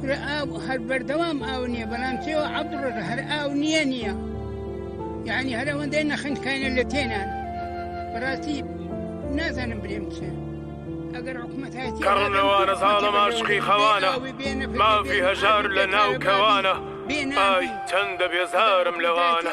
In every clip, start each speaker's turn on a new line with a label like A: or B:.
A: کوڕە ئاو
B: هەر بەردەوام ئاو نییە بەڵام تێوە عەبڕەر هەر ئاو نییە نییە یعنی هەرەوەندەی نەخنکانە لە تێنان بەڕاستی نازانم برێم چێ ئەگەر حکومەتایەتی
C: کەڕنەوانە زاڵەما شقی خەوانە ماوی هەژار لە ناو کەوانە بێنای چەندە بێزارم لەوانە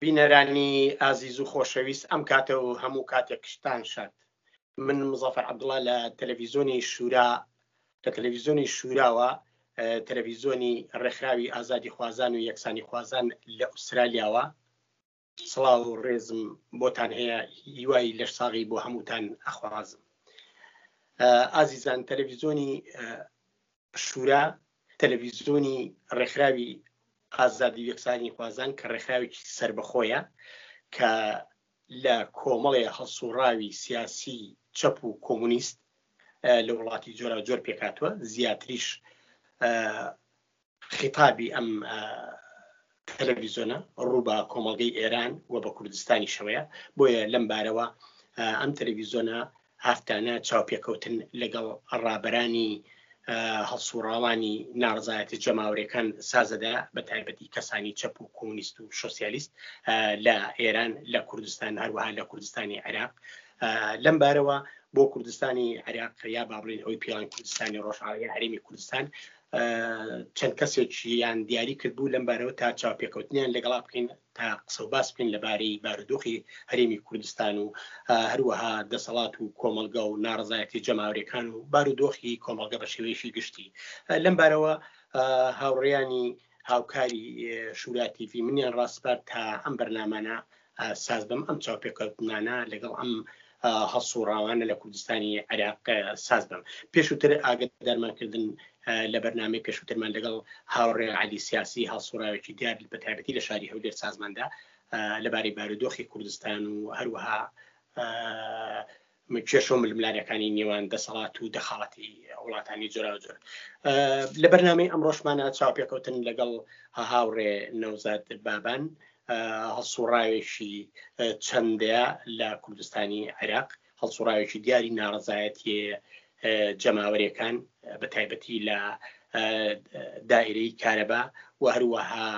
D: بینەرانی ئازیز و خۆشەویست ئەم کاتە و هەموو کاتێکشتان شاد من مزەفەر عبدڵە لە تەلەڤیزۆنی شورا لە تەلەڤیزۆنی شوراوە تەلەڤیزۆنی ڕێکخراوی ئازادی خوازان و یەکسانی خوازان لە ئوسترالیاوە سڵاو و ڕێزم بۆتان هەیە هیوای لەش ساغی بۆ هەمووتان ئەخوازم ئازیزان تەلەڤیزۆنی شورا، تەلەڤیزیۆنی ڕێکخراوی ئازادی و یەکسانییخوازان کە ڕێکخراوێکی سەربەخۆیە کە لە کۆمەڵێ هەڵسوڕاوی سیاسی چەپ و کۆمونیست لە وڵاتی جۆراوجۆر پێکاتوە زیاتریش خیتابی ئەم تەلەڤیزۆنە ڕوو بە کۆمەڵگەی ئێران و بە کوردستانی شەوەیە بۆیە لەم بارەوە ئەم تەلەڤیزۆنە هەفتانە چاوپێکەوتن لەگەڵ ڕابەرانی هەڵسوڕاوانی ناڕزایەتی جەماورەکان سازەدا بە تایبەتی کەسانی چەپ و کۆنیست و سوسیالیست لە ئێران لە کوردستان هەروەها لە کوردستانی عێراق لەم بارەوە بۆ کوردستانی عراق یا بابلین ئەوی پیان کوردستانی ڕۆژاوی هەرمی کوردستان چەند کەسێکیان دیاری کردبوو لەم بارەوە تا چاپێکەوتنیان لەگەڵا بکەین تا قسە و باس بکەین لەبارەی بارودۆخی هەرێمی کوردستان و هەروەها دەسەڵات و کۆمەلگا و ناڕزایەتی جەماورەکان و بارودۆخی کۆمەلگە بە شێوەیەشی گشتی لەم بارەوە هاوڕیانی هاوکاری شوراتی وی منیان ڕاستپار تا ئەم بەرنمانە ساز بم ئەم چاوپێکەوتنانە لەگەڵ ئەم هەڵسوڕاوانە لە کوردستانی عێراق ساز بم پێشووتر ئاگەت دەرمانکردن لە بەرنمەی پێشووترمان لەگەڵ هاوڕێ علی سیاسی هەڵسوڕاوێکی دیار بە تایبەتی لە شاری هەولێر سازماندا لەبارەی بارودۆخی کوردستان و هەروەها من کێشە و ململانێکانی نێوان دەسەڵات و دەخاڵەتی وڵاتانی جۆراوجۆر لە بەرنامەی ئەم ڕۆژمانە چاوپێکەوتن لەگەڵ هاوڕێ نەوزاد بابان هەڵسوڕاوێکی چەندەیە لە کوردستانی عێراق هەڵسوڕاوێکی دیاری ناڕزایەتی جەماوەرەکان بە تایبەتی لە دایرەی کارەبا و هەروەها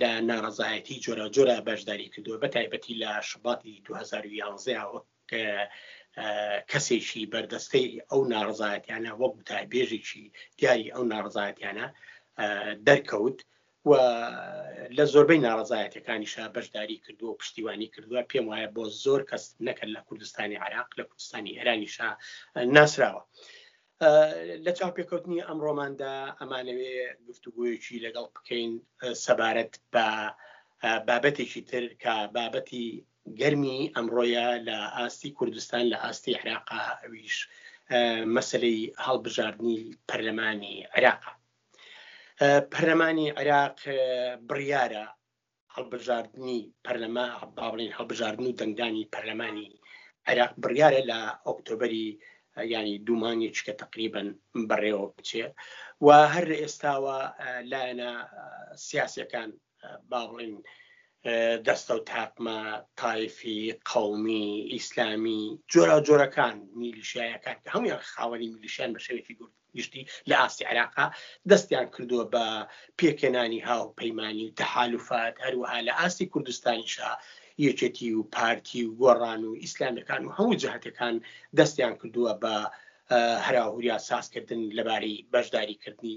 D: لە ناڕەزایەتی جۆراوجۆرا بەشداری کردووە بە تایبەتی لە شوباتی 2011 کەسێکی بەردەستەی ئەو ناڕزایەتیانە وەک تابێژێکی دیاری ئەو ناڕزایەتیانە دەرکەوت و لە زۆربەی ناڕزایەتەکانیشا بەشداری کردو و پشتیوانی کردووە پێم وایە بۆ زۆر کەس نەکەن لە کوردستانی عراق لە کوردستانی ئێرانیشا ناسراوە. لە چاوپێکەوتنی ئەمڕۆماندا ئەمانەوێ گفتوگویەکی لەگەڵ بکەین سەبارەت بە بابەتێکی تر کە بابەتی گەرمی ئەمڕۆیە لە ئاستی کوردستان لە ئاستی عراقا ئەویش مەسلەی هەڵبژاردننی پەرلەمانی عراقا پەرلەمانی عراق بڕیارە هەڵبژاردنی پەرلەما باڵین هەڵبژاردن و دەنگدانی پەرلەمانی عێراق بڕیارە لە ئۆکتۆبری ینی دوومانگی چکە تقریبن بەڕێوە بچێ و هەر لە ئێستاوە لایەنە سیاسەکان با بڵین دەستە و تاقمە تایفی قومی ئیسلامی جۆرا جۆرەکان میلیشایەکان کە هەمویان خاوەنی میلیشان بە شێوێکی گورد گشتی لە ئاستی عێراقا دەستیان کردووە بە پێکهێنانی هاوپەیمانانی و تەحالوفات هەروەها لە ئاستی کوردستانیشا یەکێتی و پارتی و گۆڕان و ئیسلامەکان و هەموو جهتەکان دەستیان کردووە بە هەراهوریا سازکردن لەبارەی بەشداریکردنی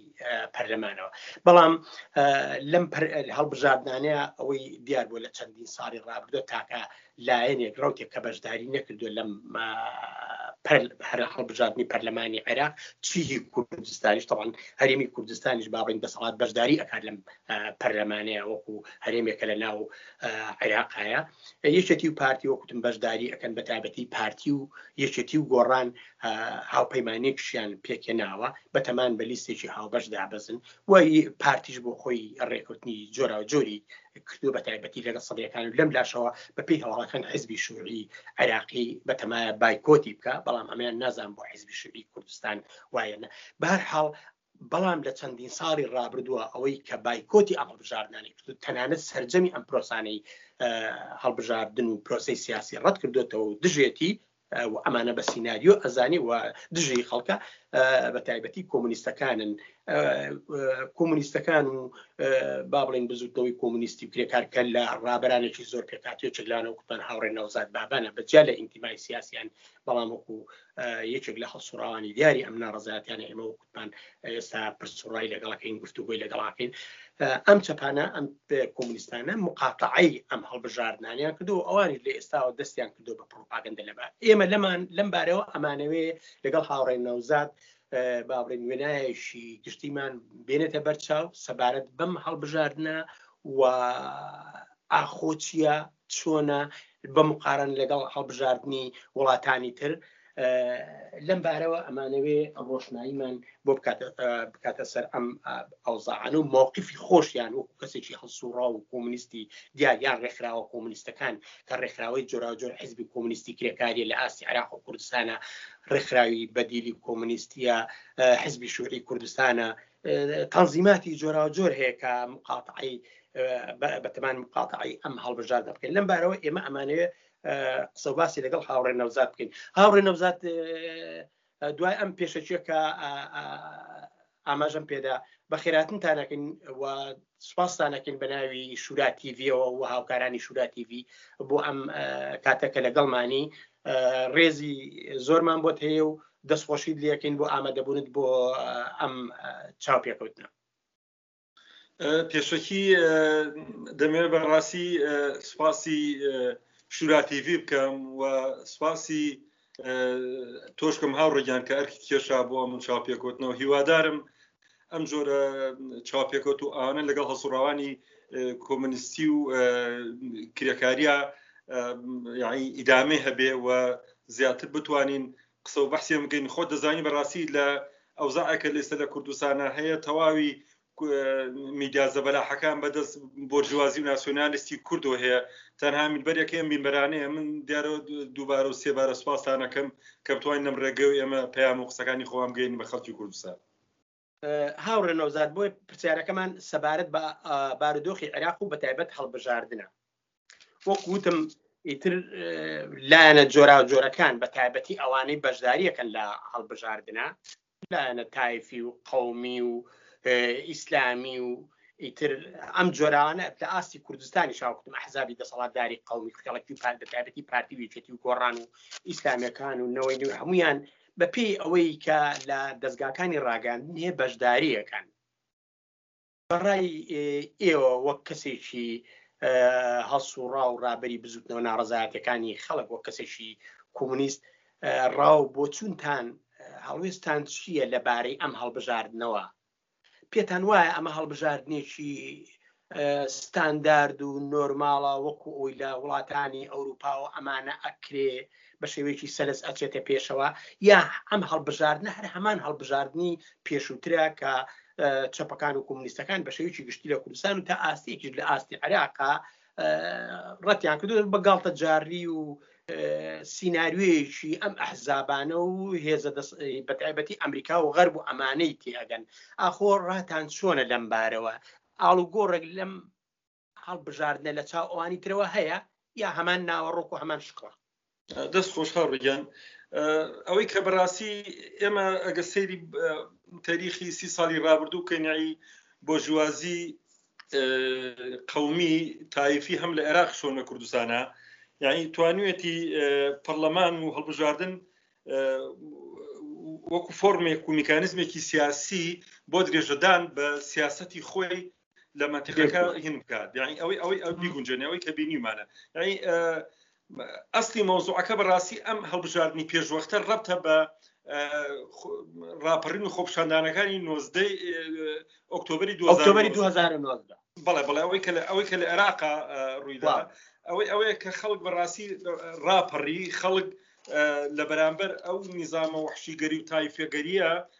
D: پەرلەمانەوە بەڵام لەم هەڵبژاردانەیە ئەوەی دیار بوو لە چەندین ساڵی ڕابردە تاکە لایەنێک ڕوتێک کە بەشداری نەکردو لەم هەر هەڵبژاردننی پەرلەمانی عێراق چیهی کوردستانیش تەوان هەرمی کوردستانیش باڵین دەسەڵات بەشداری ئەکات لەم پەرلەمانەیە وەکو هەرێمێکە لە ناو عێراقایە یەکێتی و پارتی وەکوتم بەشداری ئەەکەن بە تابەتی پارتی و یەکێتی و گۆڕان هاوپەیمانێکشیان پێکێ ناوە بەتەمان بە لیستێکی هاوبەش دابزن و پارتیش بۆ خۆی ڕێکوتنی جۆرا جۆری کردووە بە تایبەتی لەگەڵ سەدەکان و لەم لاشەوە بەپی هەواڵەکان حزبی شوعی عێراقی بەتەمایە بایکۆتی بکە بەڵام ئەمیان نازان بۆ حزبی شوعی کوردستان وایەنە بەر حاڵ بەڵام لە چەندین ساڵی ڕابردووە ئەوەی کە بایکۆتی ئەم هەڵبژاردنانی کرد و تەنانەت سرجەمی ئەم پرۆسانەی هەڵبژاردن و پرۆسی سیاسی ڕەت کردوێتەوە و دژێتی و ئەمانە بە سیناریۆ ئەزانی و دژی خەڵکە بە تایبەتی کۆمونیستەکانن کۆمونیستەکان و با بڵین بزوتنەوەی کۆمونیستی و کرێکارکە لە ڕابرانێکی زۆر پێکاتی چگلانە و کوتان هاوڕێ ناوزاد بابانە بەجیا لە ئینتیمای سیاسیان بەڵام وەکو یەکێک لە هەڵسوڕاوانی دیاری ئەم ناڕزاتیانە ئێمە وکوتمان ئێستا پرسڕای لەگەڵەکەین گفتوگوی لەگەڵاکەین ئەم چەپانە ئەم کۆمونیستانە مقاتعی ئەم هەڵبژاردنانیان کردو ئەوانی لە ئێستاوە دەستیان کردو بە پڕۆپاگەندە لەبا ئێمە لەمان لەم بارەوە ئەمانەوێ لەگەڵ هاوڕێن نەوزاد باڕێن وێنایەکی گشتیمان بێنێتە بەرچاو سەبارەت بەم هەڵبژاردنە و ئاخۆچیە چۆنە بە مقارن لەگەڵ هەڵبژاردننی وڵاتانی تر لەم بارەوە ئەمانەوێ ڕۆشناییمان بۆ بکاتە سەر ئەم ئەوزاعان و مووقفی خۆشیان و کەسێکی هەڵسوڕا و کۆمنیستی دیاریان ڕێکخراوە کۆمنیستەکان کە ڕێکخراوەی جۆراجۆر حزبی کۆمنیستی کرێکاری لە ئاستی عراق و کوردستانە ڕێکخراوی بەدیلی کۆمنیستیە حزبی شوعی کوردستانە تەنزیماتی جۆراجۆر هەیە کە مقاتعی بەتەمان مقاتعی ئەم هەڵبژاردە بکەین لەم بارەوە ئێمە ئەمانەوێت قسە و باسی لەگەڵ هاوڕێ نەوزاد بکەین هاوڕێ نەوزاد دوای ئەم پێشەکیە کە ئاماژەم پێدا بە خێراتن تانەکەین و سپاستانەکەین بە ناوی شورا تیڤەوە و هاوکارانی شورا تیV بۆ ئەم کاتەکە لەگەڵمانی ڕێزی زۆرمان بۆت هەیە و دەستخۆشیت لەکەین بۆ ئامادەبوونت بۆ ئەم چاوپێکەوتنە
E: پێشەکی دەمەوێت بە ڕاستی سوپاسی شوراتیڤی بکەم و سوپاسی تۆشکم هاوڕێگیان کە ئەرکی کێشا بۆ ئەم چاپێکوتنەوە هیوادارم ئەم جۆرە چاپێکوت و ئاوانە لەگەڵ هەسوڕاوانی کۆمنیستی و کرێکاریە یعنی ئیدامەی هەبێ و زیاتر بتوانین قسە و بەحسیان بکەین خۆت دەزانی بەڕاستی لە ئەوزاعێک کە لێستا لە کوردستانە هەیە تەواوی میدیا زەبەلاحەکان بەدەست بۆرجوازی و ناسیۆنالیستی کوردۆ هەیە تەنها میلبەرەکە ئەم بینبەرانەیە من دیارە دووبارە و سێبارە سوپاسانەکەم کە بتوانین لەم ڕێگە و ئێمە پەیام و قسەکانی خۆم بگەین بە خەڵکی کوردستان
D: هاوڕێ نەوزاد بۆی پرسیارەکەمان سەبارەت بە بارودۆخی عێراق و بەتایبەت هەڵبژاردنە وەکوتم ئیتر لایەنە جۆرا جۆرەکان بە تایبەتی ئەوانەی بەشداریەکەن لە هەڵبژاردنە لایەنە تایفی و قومی و ئیسلامی و ئیتر ئەم جۆرانە لە ئاستی کوردستانی شاوکتم حزابی دەسەڵاتداری قومی خێڵکی پار بەتابەتی پارتی ویچێتی و گۆڕان و ئیسلامیەکان و نەوەی نوێ هەمویان بە پێی ئەوەی کە لە دەستگاکانی ڕاگەاندن هەیە بەشداریەکەن بەڕای ئێوە وەک کەسێکی هەڵسوڕا و ڕابری بزوتنەوە ناڕزایەتەکانی خەڵک وە کەسێکی کۆمونیست ڕاو بۆ چونتان هەڵوێستان چییە لەبارەی ئەم هەڵبژاردنەوە پێتان وایە ئەمە هەڵبژاردنێکی ستاندارد و نۆرماڵە وەکو ئەوی لە وڵاتانی ئەوروپا و ئەمانە ئەکرێ بە شێوەیەکی سەرس ئەچێتە پێشەوە یا ئەم هەڵبژاردنە هەر هەمان هەڵبژاردننی پێشووترە کە چەپەکان و کۆمونیستەکان بە شێوکی گشتی لە کوردستان و تا ئاستێکیش لە ئاستی عراقا ڕەتیان کردو بە گاڵتە جاری و سینناریویەکی ئەم ئەحزابانە و هێزە بەتایبەتی ئەمریکا و غەرب و ئەمانەی تێگەن ئاخۆ ڕاتان چۆنە لەم بارەوە ئاڵ و گۆڕێک لەم هەڵبژاردنە لە چاو ئەوانی ترەوە هەیە یا هەمان ناوەڕۆک و هەمان شکڵە
E: دەست خۆش هاوڕگیان ئەوەی کە بەڕاستی ئێمە ئەگە سەیری تەریخی سی ساڵی رابرردوو کەنیایی بۆ جوازی قومی تایفی هەم لە عێراق شۆن لە کوردستانە یعنی توانوێتی پەرلەمان و هەڵبژاردن وەکو فۆرمێک و میکانزمێکی سیاسی بۆ درێژەدان بە سیاستی خۆی لە منتیقەکە هین بکات یعنی ئەوەی ئەوەی ئەو بیگونجێنەوەی کە بینیمانە یعنی ئەستی مۆزوعەکە بەڕاستی ئەم هەڵبژاردننی پێشوەختە ڕەبتە بە ڕاپەڕین و خۆپشاندانەکانی نۆزدەی ئۆکتۆبری دوۆبری
D: 2009
E: بەڵێ بڵێ ئەوەی کە ئەوەی کە لە عێراقا ڕوویدا ئەوەی ئەوەیە کە خەڵک بەڕاستی ڕاپەڕی خەڵک لە بەرامبەر ئەو نیزامە وحشیگەری و تایفێگەریە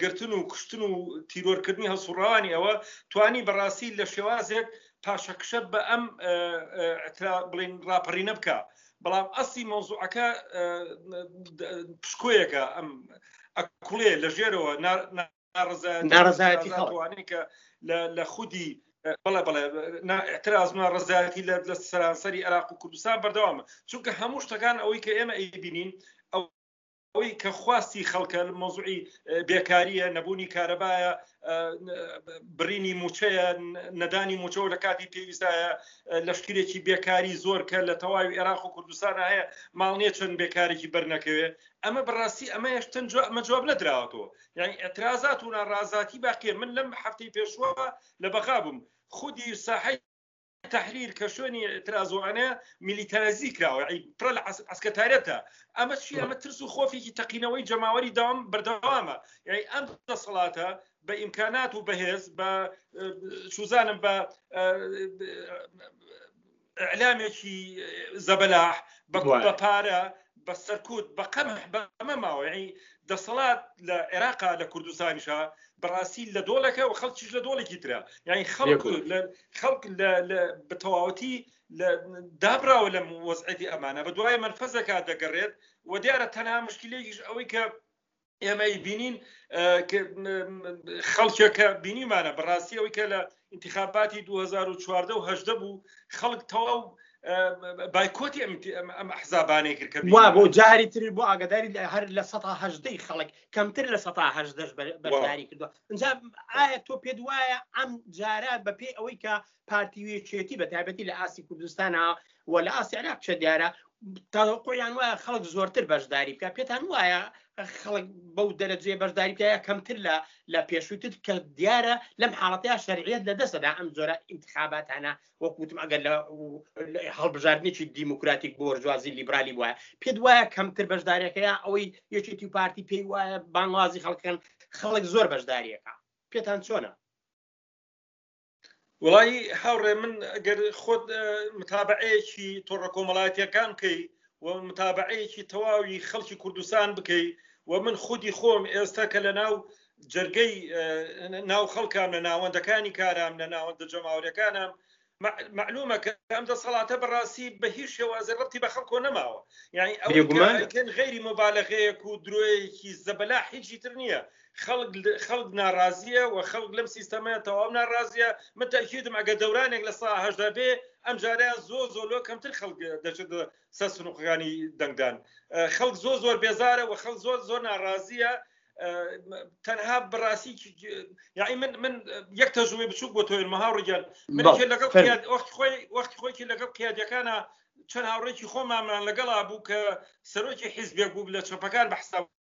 E: گرتن و کوشتن و تیرۆرکردنی هەڵسوڕاوانی ئەوە توانی بەڕاستی لە شێوازێک پاشەکشە بە ئەم بڵین راپەڕینە بکە بەڵام ئەسی مۆزوعەکە پشکۆیەکە ئەم ئەکوڵێ لە ژێرەوە
D: ناڕزایەتی
E: خەڵوانەی کە لە خودی بڵێ بڵێ ئەترازمە ڕزایەتی لە لە سەرانسەری عراق و کوردستان بەردەوامە چونکە هەموو شتەکان ئەوەی کە ئێمە ئەیبینین ئەو ئەوەی کە خواستی خەڵکە مۆزوعی بێکاریە نەبوونی کارەبایە برینی موچەیە نەدانی موچەوە لە کاتی پێویستایە لەشکرێکی بێکاری زۆر کە لە تەواوی عێراق و کوردستان هەیە ماڵنیە چەند بێکارێکی بەرنەکەوێ ئەمە بەڕاستی ئەمە هێشتن ئەمە جواب نەدراوەتەوە یعنی ئەترازات و ناڕازاتی باقیە من لەم هەفتەی پێشوە لە بەغا بووم خودی ساحی تحریر کە شوێنی ترازوانە میلیتەرەزی کراوە پرە لە ئەسکەتارەتە ئەمە چی ئەمە ترس و خۆفێکی تەقینەوەی جەماوەری دام بەردەوامە یعنی ئەم دەسەڵاتە بە ئیمکانات و بەهێز بە سوزانم بە ئەلامێکی زەبەلاح بە پارە بە سەرکوت بە قەمح بەمە ماوەی دەسەڵات لە عێراقا لە کوردستانیشا بەڕاستی لە دۆڵەکە و خەڵکیش لە دۆڵێکی تررا یعنی خەڵک خەڵک بە تەواوەتی دابراوە لەم وەزعەتی ئەمانە بە دوای منفەزەکە دەگەڕێت و دیارە تەنها مشکلێکیش ئەوەی کە ئێمەی بینین خەڵکێکە بینیمانە بەڕاستی ئەوەی کە لە انتخاباتی 2014 و هەدە بوو خەڵک تەواو بایکۆتی ئەم حزابانەی کرد
D: وا بۆ جاری تر بۆ ئاگداری هەر لە سەهدەی خەڵک کەمتر لە سەهدەش بەشداری کردووە ئەجا ئایا تۆ پێ وایە ئەم جارە بەپێی ئەوەی کە پارتی و یەکێتی بە تایبەتی لە ئاستی کوردستانە و لە ئاستی عراق چە دیارە تاقۆیان وایە خەڵک زۆرتر بەشداری بکە پێتان وایە خەڵک بەو دەرەجێ بەشداری بکایە کەمتر لە لە پێشووتر کە دیارە لەم حاڵەتەیە شەرعیت لە دەسەدا ئەم جۆرە انتخاباتانە وەکوتم ئەگەر لە هەڵبژاردنێکی دیموکراتیک بۆ وەرجوازی لیبرالی وایە پێت وایە کەمتر بەشدارەکەیە ئەوەی یەکێتی و پارتی پێی وایە بانوازی خەڵکەکەن خەڵک زۆر بەشداریەکە پێتان چۆنە
E: وڵی هاوڕێ من ئەگەر خۆت متابعەیەکی تۆڕە کۆمەڵاتیەکان کەی و متابعەیەکی تەواوی خەڵکی کوردستان بکەی و من خودی خۆم ئێستا کە لە ناو جەرگەی ناو خەڵکان لە ناوەندەکانی کارام لە ناوەندە جەماورەکانم معلومە کە ئەم دەسەڵاتە بەڕاستی بە هیچ شێوازە ڕەتی بە خەڵکۆ نەماوە یعنی ئەوگومان غیری مبالغەیەک و درۆیەکی زەبەلا هیچی تر نییە خەڵک ناڕازیە و خەڵک لەم سیستەمەیە تەواو ناڕازیە من تاکیدم ئەگە دەورانێک لە ساهشدا بێ ئەم جارە زۆ زۆ لۆ کەمتر خەڵک دەچێت سەر سنوقەکانی دەنگدان خەڵک زۆ زۆر بێزارە و خەڵ زۆر زۆر ناڕازیە تەنها بڕاستی یعنی من من یەک تەژوی بچوک بۆ تۆێن مەهاڕگەن من لەگەڵ وەخت خۆی وەخت خۆی لەگەڵ قیادەکانە چەند هاوڕێکی خۆمامان لەگەڵا بوو کە سەرۆکی حیزبێک بوو لە چەپەکان بەحساب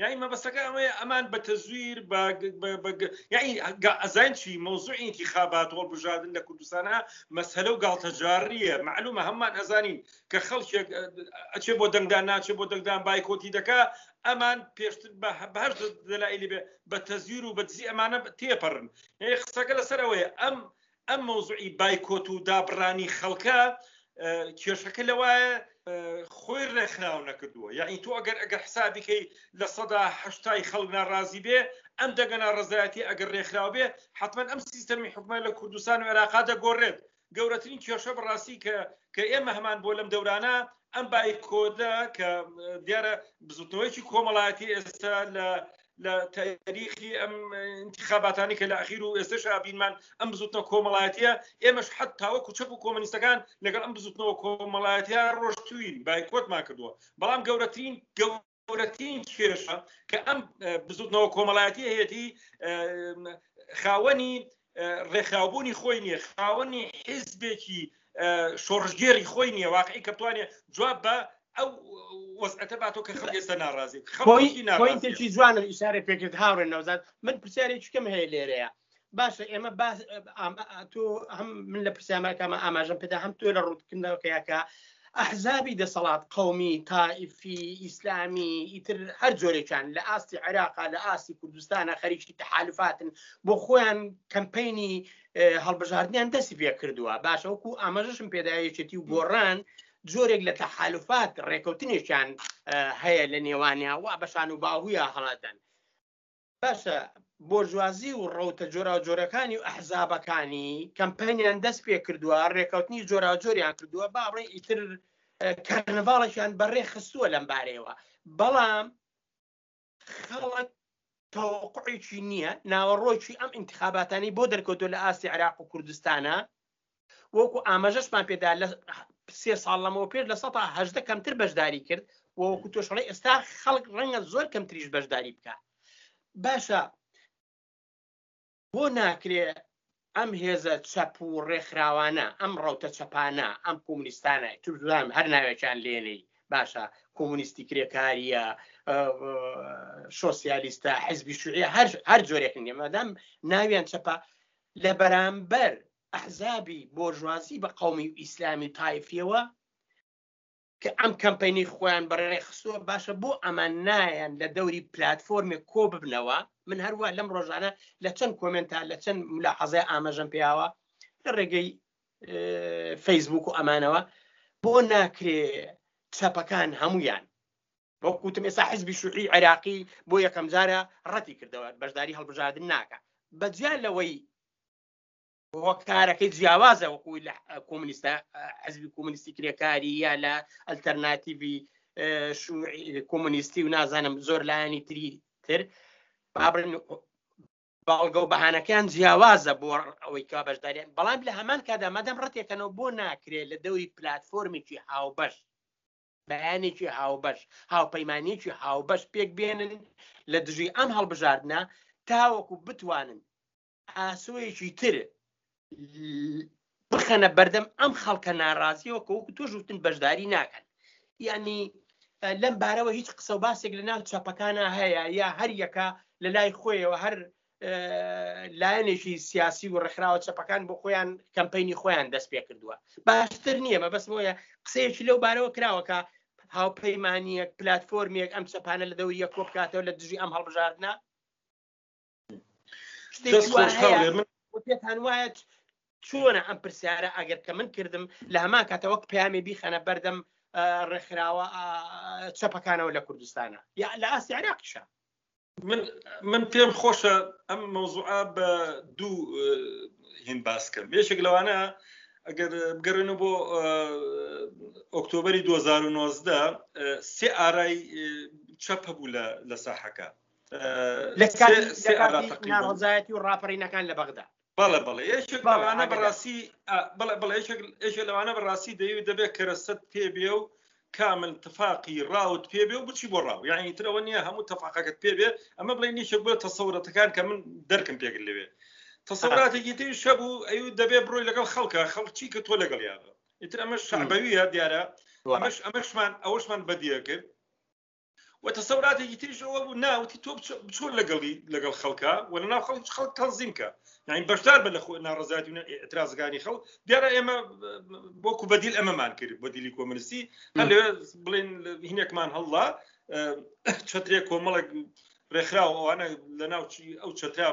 E: یعنی مەبەستەکە ئەوەیە ئەمان بە تەزویر ئەزان چی مەوزوعینکی خابات هۆڵبژاردن لە کوردستانە مەسهلە و گاڵتەجاڕیە معلومە هەممان ئەزانین کە خەڵکێک ئەچێ بۆ دەنگدان ناچێ بۆ دەنگدان بایکۆتی دەکا ئەمان پێشتر بەهر دەلایلی بێ بە تەزویر و بەدزی ئەمانە تێپەڕن قسەکە لەسەرەوەی ئەم ئەم مەوزوعی بایکۆت و دابڕانی خەڵکە کێشەکە لەوایە خۆی ڕێکخراو نەکردووە یعنی تۆ ئەگەر ئەگەر حسابیکەی لە سەدا هەشتای خەڵک ناڕازی بێ ئەم دەگەنا ڕزایەتی ئەگەر ڕێکخراو بێ حتمما ئەم سیستەمی حکومە لە کوردستان و عێراقا دەگۆڕێت گەورەترین کێشە بەڕاستی کە کە ئێمە هەمان بۆ لەم دەورانە ئەم بایکۆدە کە دیارە بزوتنەوەیکی کۆمەڵایەتی ئێستا لە لە تاریخی ئەم انتخاباتانی کە لە ئەخیر و ئێستا شابینمان ئەم بزوتنە کۆمەڵایەتە ئێمەش حت تاوە کوچەک و کۆمەنیستەکان لەگەڵ ئەم بزوتنەوە کۆمەڵایەتە ڕۆشتوین بایکۆتمان کردووە بەڵام گەورەترین گەور گەورەترین کێشە کە ئەم بزوتنەوە کۆمەڵایەتی هەیەتی خاوەنی ڕێکخراوبوونی خۆی نییە خاوەنی حیزبێکی شۆڕژگێری خۆی نییە واقعی کە بتوانێ جواب بە ئەو وەزعەتە باتۆ کە خەڵ ئێستا ناڕازی
D: خەڵکی ناڕازی جوانە ئیشارە پێکرد هاوڕێ نەوزاد من پرسیارێکی کەم هەیە لێرەیە باشە ئێمە باس تۆ هەم من لە پرسیامەکەمە ئاماژەم پێدا هەم تۆ لە ڕوودکردنەوەکەیەکە ئەحزابی دەسەڵات قومی تائفی ئیسلامی ئیتر هەر جۆرێکیان لە ئاستی عێراقا لە ئاستی کوردستانە خەریکی تحالفاتن بۆ خۆیان کەمپینی هەڵبژاردنیان دەستی پێ کردووە باشەوەکو ئاماژەشم پێداویەتی و گۆڕان جۆرێک لە تەحالفات ڕێکەوتنێکیان هەیە لە نێوانیا وا بەشان و باهویە هەڵدەن باشە بۆرجوازی و ڕەوتە جۆراوجۆرەکانی و ئەحزابەکانی کەمپینیان دەست پێ کردووە ڕێکەوتنی جۆراوجۆریان کردووە با بڵێ ئیتر کارنەڤاڵێکیان بەڕێ خستووە لەم بارەیەوە بەڵام خەڵک تەوەقعێکی نییە ناوەڕۆکی ئەم انتخاباتانی بۆ دەرکەوتو لە ئاستی عراق و کوردستانە وەکو ئاماژەشمان پێدا لە سێ ساڵ لەمەوە پێش لە سەدا هەدە کەمتر بەشداری کرد وەکو تۆشڵی ئێستا خەڵک ڕەنگە زۆر کەمتریش بەشداری بکە باشە بۆ ناکرێ ئەم هێزە چەپ و ڕێکخراوانە ئەم ڕەوتە چەپانە ئەم کۆمونیستانە تورزان هەر ناوێکیان لێنەی باشە کۆمونیستی کرێکاریە سۆسیالیستە حزبی شوعە هەر جۆرێکن مادام ناویان چەپە لە بەرامبەر ئەحزابی بۆرژوازی بە قەومی و ئیسلامی و تایفیەوە کە ئەم کەمپینی خۆیان بەڕێخستووە باشە بۆ ئەمان نایەن لە دەوری پلتفۆرمێک کۆ ببنەوە من هەروە لەم ڕۆژانە لە چەند کۆمنتا لە چەند ملا حەزای ئاماژەم پیاوە لە ڕێگەی فەیسبوک و ئەمانەوە بۆ ناکرێ چەپەکان هەمویان وەکوتم ئێستا حزبی شوعی عێراقی بۆ یەکەم جارە ڕەتی کردەوە بەشداری هەڵبژاردن ناکە بەجیا لەوەی هۆکارەکەی جیاوازە وەکوی لە کۆمنیستە حزبی کۆمنیستی کرێکاری یا لە ئەلتەرناتیڤی کۆمنیستی و نازانم زۆر لایەنی تری تر بابرن باڵگە و بەهانەکەیان جیاوازە بۆ ئەوەی کا بەشداریان بەڵام لە هەمان کادا مادەم ڕەتێکەکەنەوە بۆ ناکرێت لە دەوری پلتفۆرمێکی هاوبەش بەیانێکی هاوبەش هاوپەیمانێکی هاوبەش پێک بێنن لە دژی ئەم هەڵبژاردنە تاوەکو بتوانن ئاسۆیەکی تر بخەنە بەردەم ئەم خەڵکە ناڕازیەوە کە وەکو تۆش وتن بەشداری ناکەن یعنی لەم بارەوە هیچ قسە و باسێک لە ناو چاپەکانە هەیە یا هەر یەکە لە لای خۆیەوە هەر لایەنێکی سیاسی و ڕێکخراوە چەپەکان بۆ خۆیان کەمپینی خۆیان دەست پێ کردووە باشتر نییە مە بەس بۆیە قسەیەکی لەو بارەوە کراوەکە هاوپەیمانیەک پلتفۆرمێک ئەم چەپانە لە دەوریە کۆ بکاتەوە لە دژی ئەم هەڵبژاردنە پێتان وایە چۆنە ئەم پرسیارە ئەگەر کە من کردم لە هەمان کاتە وەک پامێ بیخەنە بەردەم ڕێکخراوە چەپەکانەوە لە کوردستانە یا لە ئاسی عراقیشە
E: من من پێم خۆشە ئەم مەوزوعە بە دوو هین باسکەم یەکێک لەوانە ئەگەر بگەڕێنە بۆ ئۆکتۆبری 2009 سێ ئارای چەپ هەبوو لە ساحەکە
D: لەڕزایەتی و ڕاپەرینەکان لە بەغدا
E: بەڵێ بەڵێ یەکێک لەوانە بەڕاستی بڵێ بڵێ یەکێک لەوانە بەڕاستی دەیوی دەبێت کەرەسەت پێ بێ و کامل تفاقی ڕاوت پێ بێ و بچی بۆ ڕاو یعنی ترەوە نییە هەموو تەفاقەکەت پێ بێ ئەمە بڵێ نیشە بۆ تەسەورەتەکان کە من دەرکم پێگر لەوێ تەسەوراتێکی تری شە بوو ئەی دەبێ بڕۆی لەگەڵ خەڵکە خەڵکی کە تۆ لەگەڵ یاە ئیتر ئەمە شعبەویە دیارە ئەمەش ئەمەشمان ئەوەشمان بەدیە کرد و تەسەوراتێکی تریش ئەوە بوو ناوتی تۆ بچۆن لەگەڵی لەگەڵ خەڵکە و لە ناو خەڵک خەڵک تەنزیمکە یعنی بەشدار بە لە خۆ ناڕزات و ئەترازگانی خەڵ دیارە ئێمە بۆ کو بەدیل ئەمەمان کرد بە دیلی کۆمنستی هەر لەوێ بڵێن هینێکمان هەڵڵا چترێ کۆمەڵک ڕێکخرا و ئەوانە لە ناوچی ئەو چترا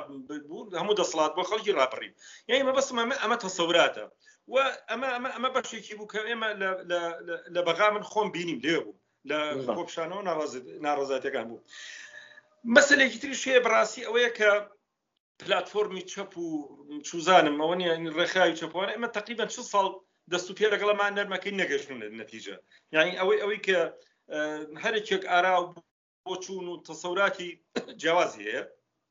E: بوون هەموو دەسڵات بۆ خەڵکی ڕاپڕین یعنی مە بەسمە ئەمە تەسەوراتە و ئەمە ئەمە ئەمە بەشێکی بوو کە ئێمە لە بەغا من خۆم بینیم لێ بوو لە خۆپشانەوە ناڕزاتەکان بوو مەسلێکی تریش هەیە بەڕاستی ئەوەیە کە پلتفۆرمی چەپ و چوزانم ئەوە نیە ڕێکخراوی چەپوانە ئمە تقریبان چ ساڵ دەست و پێ لەگەڵمان نەرمەکەی نەگەشتن نەتیجە یعنی ئەوەی ئەوەی کە هەرێکێک ئارا بۆ چوون و تەسەوراتی جیاوازی هەیە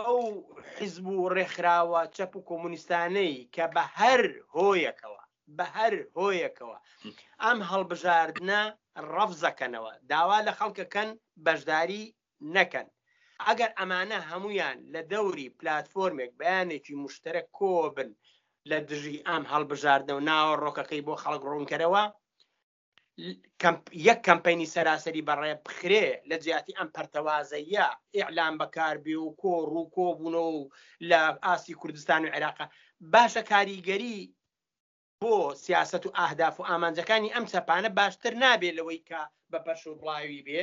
E: ئەو
D: حیزب و ڕێکخراوە چەپ و کۆمونیستانەی کە بە هەر هۆیەکەوە بە هەر هۆیەکەوە ئەم هەڵبژاردنە ڕەفزەکەنەوە داوا لە خەڵکەکەن بەشداری نەکەن ئەگەر ئەمانە هەمویان لە دەوری پلتفۆرمێک بەیانێکی مشتەرەک کۆبن لە دژی ئەم هەڵبژاردە و ناوە ڕۆکەکەی بۆ خەڵک ڕوونکەرەوە یەک کەمپەینی سەراسەری بەڕێبخرێ لە جیاتی ئەم پەرتەوازەیە ئیعلام بەکاربێ و کۆ ڕووکۆ بوونەوە و لە ئاسی کوردستان و عێراقا باشە کاریگەری بۆ سیاست و ئاهداف و ئامانجەکانی ئەم چەپانە باشتر نابێ لەوەی کە بە پەرش و بڵاوی بێ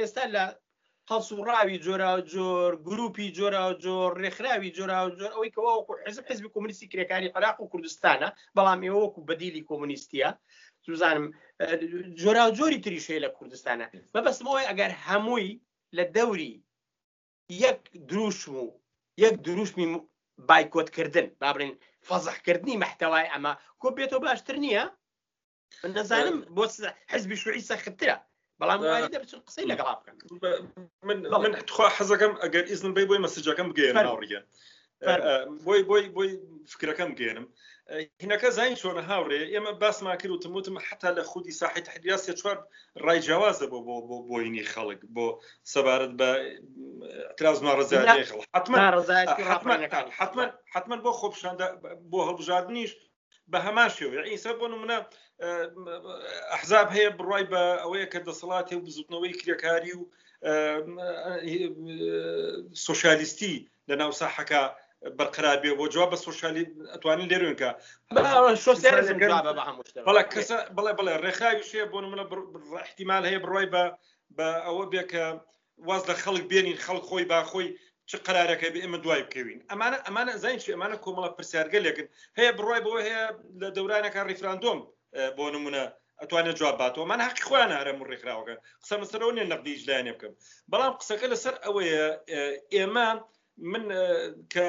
D: ئێستا لە هەڵسوڕاوی جۆراوجۆر گروپی جۆراوجۆر ڕێکخراوی جۆراوجۆر ئەوەی کە وەکو حزب حزبی کۆمونیستی کرێکاری عراق و کوردستانە بەڵام ئێوە وەکو بەدیلی کۆمونیستیە سوزانم جۆراوجۆری تریش هەیە لە کوردستانە مەبەستمەوەی ئەگەر هەمووی لە دەوری یەک دروشم و یەک دروشمی بایکۆتکردن بابرین فەزحکردنی محتەوای ئەمە کۆ بێتەوە باشتر نییە من دەزانم بۆ حزبی شوعی سەختترە بەڵام دەبچن قسەی لەگەڵا بکەن
E: من من تخوا حەزەکەم ئەگەر ئیزن بی بۆی مەسجەکەم بگەێن ناوڕیە بۆی بۆی بۆی فکرەکەم گەێنم هینەکە زین چۆنە هاوڕێ ئێمە باسمان کرد وتم وتم حتا لە خودی ساحی تحریا سێ چوار ڕای جیاوازە بۆ بۆ بۆ بۆینی خەڵک بۆ سەبارەت بە تراز ناڕزای خەڵ حتمما حتمما بۆ خۆپشاندا بۆ هەڵبژاردنیش بە هەمان شێوە ئیسا بۆ نمونە ئەحزاب هەیە بڕای بە ئەوەیە کە دەسەڵاتی و بزوتنەوەی کرێکاری و سوسیالیستی لە ناو ساحەکە بەرقرار بێ بۆ جواب بە سوسیالی ئەتوانین لێرونکە بەڵێ کەسە بڵێ بڵێ ڕێکخراوی شێ بۆ منە احتیمال هەیە بڕای بە بە ئەوە بێ کە واز لە خەڵک بێنین خەڵک خۆی باخۆی چ قەرارەکە بێ ئێمە دوای بکەوین ئەمانە ئەمانە ئەزانین چی ئەمانە کۆمەڵە پرسیارگەلێکن هەیە بڕای بەوە هەیە لە دەورانەکە ریفراندۆم بۆ نمونە ئەتوانێت جواب باتەوە من حقی خۆیان هەرە و ڕێکخراوەکە قسە مەسەرەوە نیە نەقدیش لایەنێ بکەم بەڵام قسەکە لەسەر ئەوەیە ئێمە من کە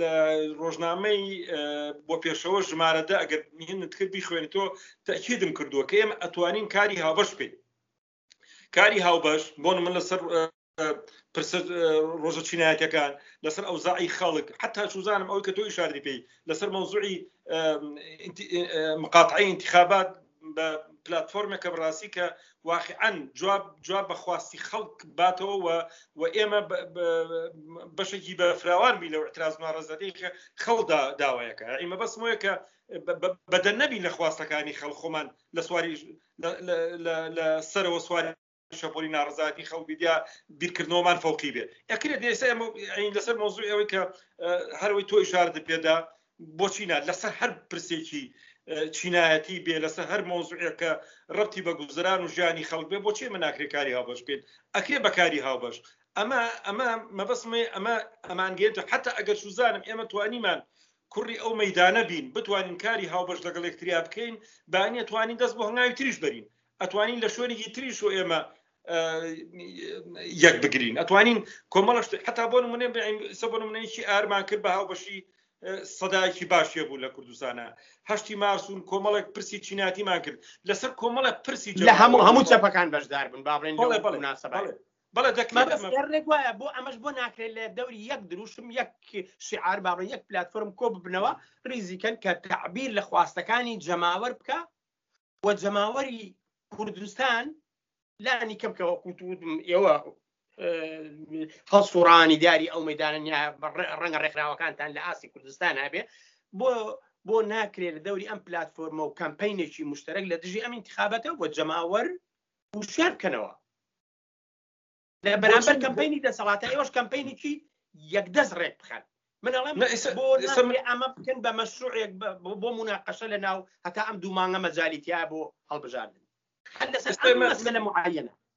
E: لە ڕۆژنامەی بۆ پێشەوە ژمارەدە ئەگەر مهنت کرد بیخوێنی تۆ تاکیدم کردووە کە ئێمە ئەتوانین کاری هاوبەش بکەین کاری هاوبەش بۆ من لەسەر پرسە ڕۆژە چینایەتەکان لەسەر ئەوزاعی خەڵک حتا چوزانم ئەوی کە تۆی شادری پێی لەسەر مەوزوعی مقاطعی انتخابات بە پلتفۆرمێک کە بڕاستی کە واقعەن جواب جواب بە خواستی خەڵک باتەوە و و ئێمە بەشێکی بە فراوان بی لە اعتراز ناڕزەکە خەڵدا داوایەکە ئیمە بەسمەوەیە کە بەدە نەبی لە خواستەکانی خەڵ خۆمان لە سواری لە سەرەوە سواری شەپۆلی ناڕزاتی خەڵبیدیا بیرکردنەوەمان فەوقی بێ ئەکرێت دێسا لەسەر مۆزوی ئەوەی کە هەروەی تۆی شارد پێدا بۆچی نات لەسەر هەر پرسێکی چینایەتی بێ لەسەر هەر مۆزوعەکە ڕەتی بە گوزران و ژیانی خەڵک بێ بۆچی من ناکرێکاری هاوبەش بێت ئەکرێ بەکاری هاوبەش ئەمە ئەمە مەبەسمێ ئەمە ئەمانگەێت حتا ئەگەر سوزانم ئێمە توانیمان کوڕی ئەو مەیدانە بین بتوانین کاری هاوبەش لەگەڵ یەکتریا بکەین بانیە توانین دەست بۆ هەنگاوی تریش بەرین ئەتوانین لە شوێنێکی تریش و ئێمە یەک بگرین ئەتوانین کۆمەڵش حتا بۆ منێ سە بۆ منێکی ئارمان کرد بە هاوبەشی سەدایکی باشیە بوو لە کوردستانە هەشتی مارسون کۆمەڵێک پرسی چیناتیمان کرد لەسەر کۆمەڵە پرسی
D: لە هەموو هەموو چەپەکان بەشدار بن باڵێن
E: بەڵێ
D: دەکرێت ڕێک وایە بۆ ئەمەش بۆ ناکرێت لە دەوری یەک دروشم یەک شعار باڵە یەک پلتفۆرم کۆ ببنەوە ریزیکەن کە تعبیر لە خواستەکانی جەماوەر بکە و جەماوەری کوردستان لانی کەم کەەوە کوتوتم ئێوە هەڵسوڕانی دیاری ئەو مەدانن یا ڕەنگە ڕێکخراوەکانتان لە ئاسی کوردستان هەبێ بۆ بۆ ناکرێت لە دەوری ئەم پلتفۆرمە و کەمپینێکی مشتەرەک لە دژی ئەم انتخابەتە بۆ جەماوەر وشار بکەنەوە لە بەرامبەر کەمپینی دەسەڵاتە ئێوەش کەمپینێکی یەکدەست ڕێک بخەن من ئەڵێم بۆ ئەمە بکەن بە مەشروعێک بۆ مناقەشە لە ناو هەتا ئەم دوومانگە مەجای تیا بۆ هەڵبژاردن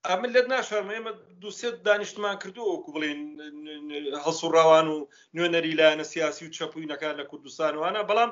E: ئەمن لەت ناشم ئێمە دوسێت دانیشتمان کردو وەکو بڵین هەڵسوڕاوان و نوێنەری لایەنە سیاسی و چەپوینەکان لە کوردستانوانە بەڵام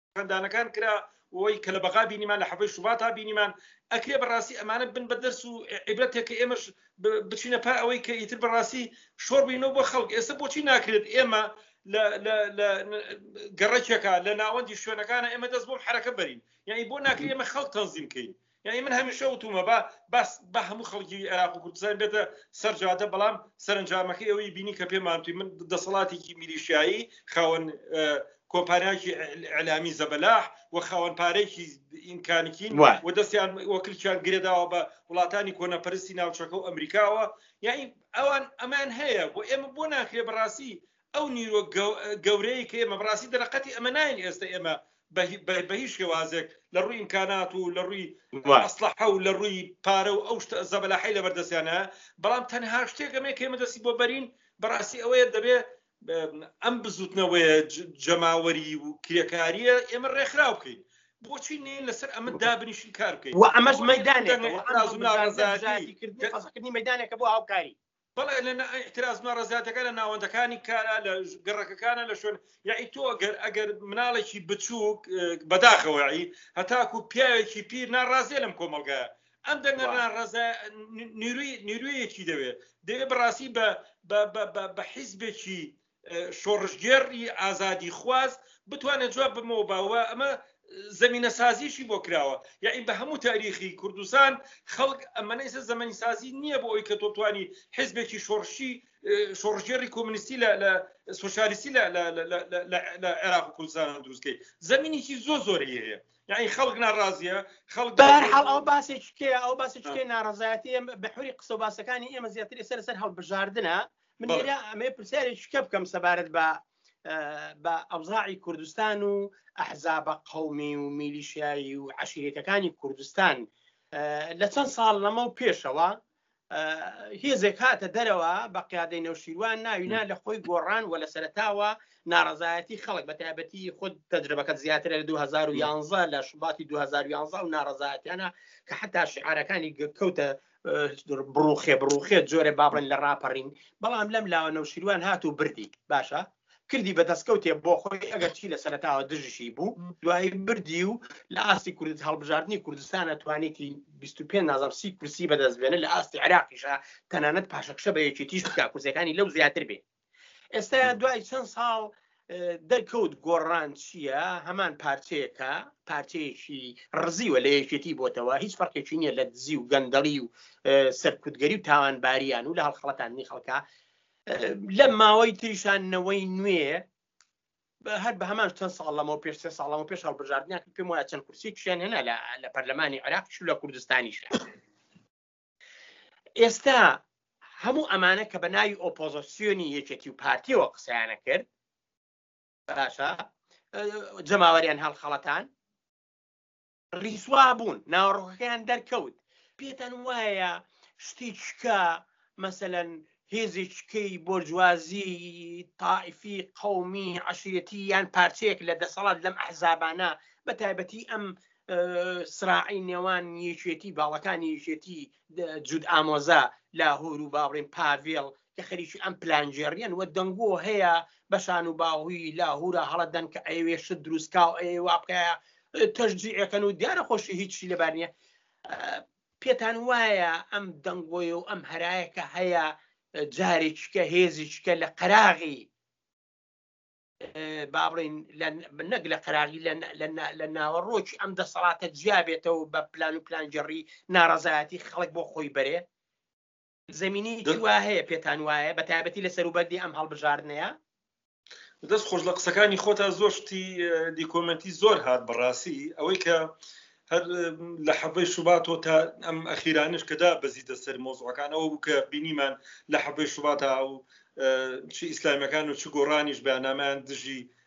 E: خەندانەکان کرا وەی کە لە بەغا بینیمان لە حەفەی شوبات تا بینیمان ئەکرێ بەڕاستی ئەمانە بن بە دەرس و عیبرەتێک کە ئێمەش بچینە پا ئەوەی کە ئیتر بەڕاستی شۆڕ بینەوە بۆ خەڵک ئێستا بۆچی ناکرێت ئێمە گەڕەکێکە لە ناوەندی شوێنەکانە ئێمە دەست بۆم حرەکە بەرین یعنی بۆ ناکرێمە خەڵک تەنزیم کەین یعنی من هەمیشە وتومە با بس بە هەموو خەڵکی عێراق و کوردستان بێتە سەر جادە بەڵام سەرنجامەکەی ئەوەی بینی کە پێمانتوی من دەسەڵاتێکی میلیشایی خاوەن کۆمپانیاکی ئەلامی زەبەلاح و خاوەن پارێکی ئینکانکین و دەستیان وەکلچیان گرێداوە بە وڵاتانی کۆنەپەرستی ناوچەکە و ئەمریکاوە یعنی ئەوان ئەمان هەیە بۆ ئێمە بۆ ناکرێ بەڕاستی ئەو نیرۆ گەورەی کە ئێمە بەڕاستی دەرەقەتی ئەمە ناین ئێستا ئێمە بە هیچ شێوازێک لە ڕووی ئیمکانات و لە ڕووی ئەسلحە و لە ڕووی پارە و ئەو زەبەلاحی لە بەردەستیانە بەڵام تەنها شتێکەمێ کە ئێمە دەستی بۆ بەرین بەڕاستی ئەوەیە دەبێ ئەم بزوتنەوەیە جەماوەری و کرێکاریە ئێمە ڕێکخراو بکەین بۆچی نین لەسەر ئەمە دابنیشی کار بکەین
D: و ئەمەش مەدانێکردنی مەدانێکە بۆ هاوکاری
E: بەڵێ لە نا ئیعتراز ناڕەزایەتەکە لە ناوەندەکانی کارا لە گەڕەکەکانە لە شوێن یاعی تۆ گەر ئەگەر مناڵێکی بچووک بەداخەوەی هەتاکو پیاوێکی پیر ناڕازێ لەم کۆمەلگایە ئەم دەنگەڕان ڕزە نیروی نیرویەکی دەوێت دەوێت بەڕاستی بە بە حیزبێکی شۆڕشگێڕی ئازادیخواز بتوانێت جواب بمەوە باوە ئەمە زمینە سازیشی بۆ کراوە یعنی بە هەموو تاریخی کوردستان خەڵک ئەمەەی سە زمانی سازی نییە بۆ ئەوی کە تۆتوانی حزبێکی شۆڕشی شۆڕژێری کۆمنیستی لە لە سوسیالیستی لە عێراق و کوردستان دروستکەی زمینیی زۆ زۆری هەیە یعنی خەڵک ناڕازیە خەڵک
D: بەرحاڵ ئەو باسێکێ ئەو باسێکێ ناڕزایەتی بەحوری قسە باسەکانی ئێمە زیاتری سەر سەر هەڵبژاردنە من لێرە ئەمێ پرسیارێکی کە بکەم سەبارەت بە بە ئەوزاعی کوردستان و ئەحزابە قومی و میلیشایی و عشیرێتەکانی کوردستان لە چەند ساڵ لەمە و پێشەوە هێزێک هاتە دەرەوە بە قیادەی نەوشیروان ناوینا لە خۆی گۆڕان و لە سەرتاوە ناڕزایەتی خەڵک بە تایبەتی خود تەجربەکە زیاتر لە 2011 لە شوباتی 2011 و ناڕزایەتیانە کە حتا شعارەکانی کەوتە بڕوخێ بڕوخێ جۆرە بابن لە ڕاپەڕین بەڵام لەم لاوە نەوشیروان هات و بردی باشە کردی بە دەستکەوتێ بۆ خۆی ئەگەر چی لە سەرتاوە دژشی بوو دوایی بردی و لە ئاستی کورد هەڵبژاردننی کوردستانە توانێتی 25 نازم سی کورسی بەدەستبێنە لە ئاستی عراقیشە تەنانەت پاشەکشە بە یەکێتیش بکە کورسەکانی لەو زیاتر بێ ئێستا دوای چەند ساڵ دەرکەوت گۆڕان چییە هەمان پارچەیەەکە پارچەیەکی ڕزیوە لە یەکێتی بۆتەوە هیچ فەرقێکی نییە لە دزی و گەندەڵی و سەرکوتگەری و تاوانباریان و لە هەڵخڵەتانی خەڵکە لە ماوەی تریشانەوەی نوێ هەر بە هەمان چەند ساڵەمەوە پێش سێ ساڵەوە پێش هەڵبژاردنیان پێم وایە چەند کورسی کشیان هێنا لە پەرلەمانی عراق شو لە کوردستانیش ئێستا هەموو ئەمانە کە بە ناوی ئۆپۆزسیۆنی یەکێتی و پارتیەوە قسەیانە کرد باشە جەماوەریان هەڵخەڵەتان ڕیسوا بوون ناوەڕۆکەکەیان دەرکەوت پێتان وایە شتیچکە مەسەەن هێزێکیکەی بۆرجوازی تائیفی قەومی عشرەتی یان پارچەیەک لە دەسەڵات لەم ئەحزابانە بە تایبەتی ئەم سراعی نێوان یەکێتی باڵەکانی یەکێتی جود ئامۆزا لا هۆر و باوڕین پاڤێڵ کە خەریکی ئەم پلانجێڕیان وە دەنگۆ هەیە بەشان و باوهی لا هورا هەڵە دەن کە ئەوێ شت دروستکاو ئەی وابکە تەژجیەکەن و دیارە خۆشی هیچی لەبار نیە پێتان وایە ئەم دەنگۆیە و ئەم هەرایەکە هەیە جارێکیکە هێزیکە لە قەراغی با بڵین نەک لە قەراغی لە ناوەڕۆکی ئەم دەسەڵاتە جیابێتەوە بە پلان و پلانگەڕی ناڕزایەتی خەڵک بۆ خۆی بەرێ زەمینەیەکی وا هەیە پێتان وایە بە تایبەتی لە سەروبەردی ئەم هەڵبژاردنەیە
E: دەست خۆش لە قسەکانی خۆتا زۆر شتی دیکۆمنتی زۆر هات بەڕاستی ئەوەی کە هەر لە حەبەی شوباتۆ تا ئەم ئەخیرانش کەدا بەزیدە سەر مۆزعەکان ئەوە بوو کە بینیمان لە حەبەی شوباتا و چی ئیسلامەکان و چ گۆڕانیش بەنامیان دژی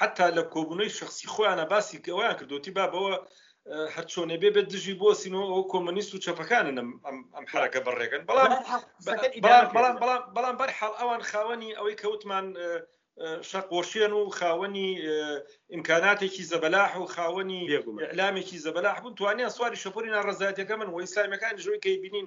E: حتا لە کۆبوونەوەی شخصی خۆیانە باسی کەوەیان کردوتی با بەوە هەرچۆنێ بێ بێت دژی بۆسینەوە ئەو کۆمەنیست و چەپەکانن ئەم حرەکە بڕێگەن بەڵام بەڵام بەڵام بەڵام بەرحاڵ ئەوان خاوەنی ئەوەی کەوتمان شەقۆشێن و خاوەنی ئیمکاناتێکی زەبەلاح و خاوەنی لامێکی زەبەلاح بوون توانیان سواری شەپۆری ناڕزایەتەکە من و ئیسلامەکان ژۆی کەی بینین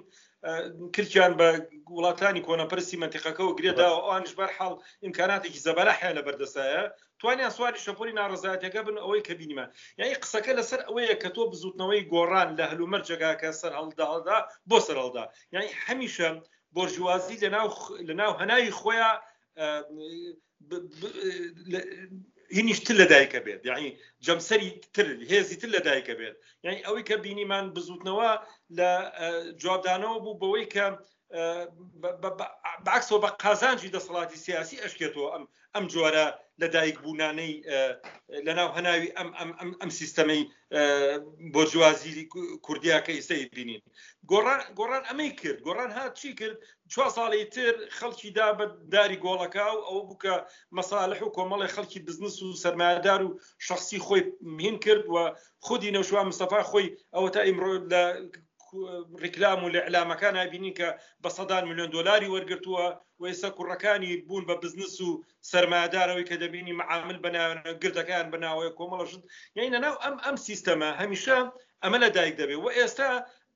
E: کلکیان بە وڵاتانی کۆنەپرسی مەنتیقەکەەوە گرێدا و ئەوانش بەر حاڵ ئیمکاناتێکی زەبەلاحیان لە بەردەسایە توانیان سواری شەپۆری ناڕزایەتەکە بن ئەوەی کە بینیمە یعنی قسەکە لەسەر ئەوەیە کە تۆ بزوتنەوەی گۆڕان لە هەلومەر جگاکە سەر هەڵدادا بۆ سەر هەڵدا یعنی هەمیشە بۆرژوازی لەناو لەناو هەناوی خۆیان هینیش تر لە دایکە بێت یعنی جەمسەری تر هێزی تر لە دایکە بێت یعنی ئەوەی کە بینیمان بزوتنەوە لە جوابدانەوە بوو بەوەی کە باکسەوە بە قازانجی دەسەڵاتی سیاسی ئەشکێتەوە ئەم ئەم جۆرە لە دایک بوونانەی لە ناو هەناوی ئەم ئەم ئەم ئەم سیستەمەی بۆرجوازی کوردیاکە ئیسەی بینین گۆڕان ئەمەی کرد گۆڕان هات چی کرد چوار ساڵی تر خەڵکی دا بە داری گۆڵەکە و ئەوە بووکە مەساالح و کۆمەڵی خەڵکی بزنس و سەرمایدار و شخصی خۆی مهین کرد و خودی نەوشوان مستەفا خۆی ئەوە تا ئیمڕۆ لە ڕیکلام و لە علامەکان نبینین کە بە سەدان میلیۆن دلاری وەرگتووە و ئێستا کوڕەکانی بوون بە بزنس و سەرمایەدار ئەوی کە دەبینی معامل بە ناوێنە گردەکەیان بە ناوەیە کۆمەڵە شت یعنی لەناو ئەم ئەم سیستەمە هەمیشە ئەمە لە دایک دەبێ و ئێستا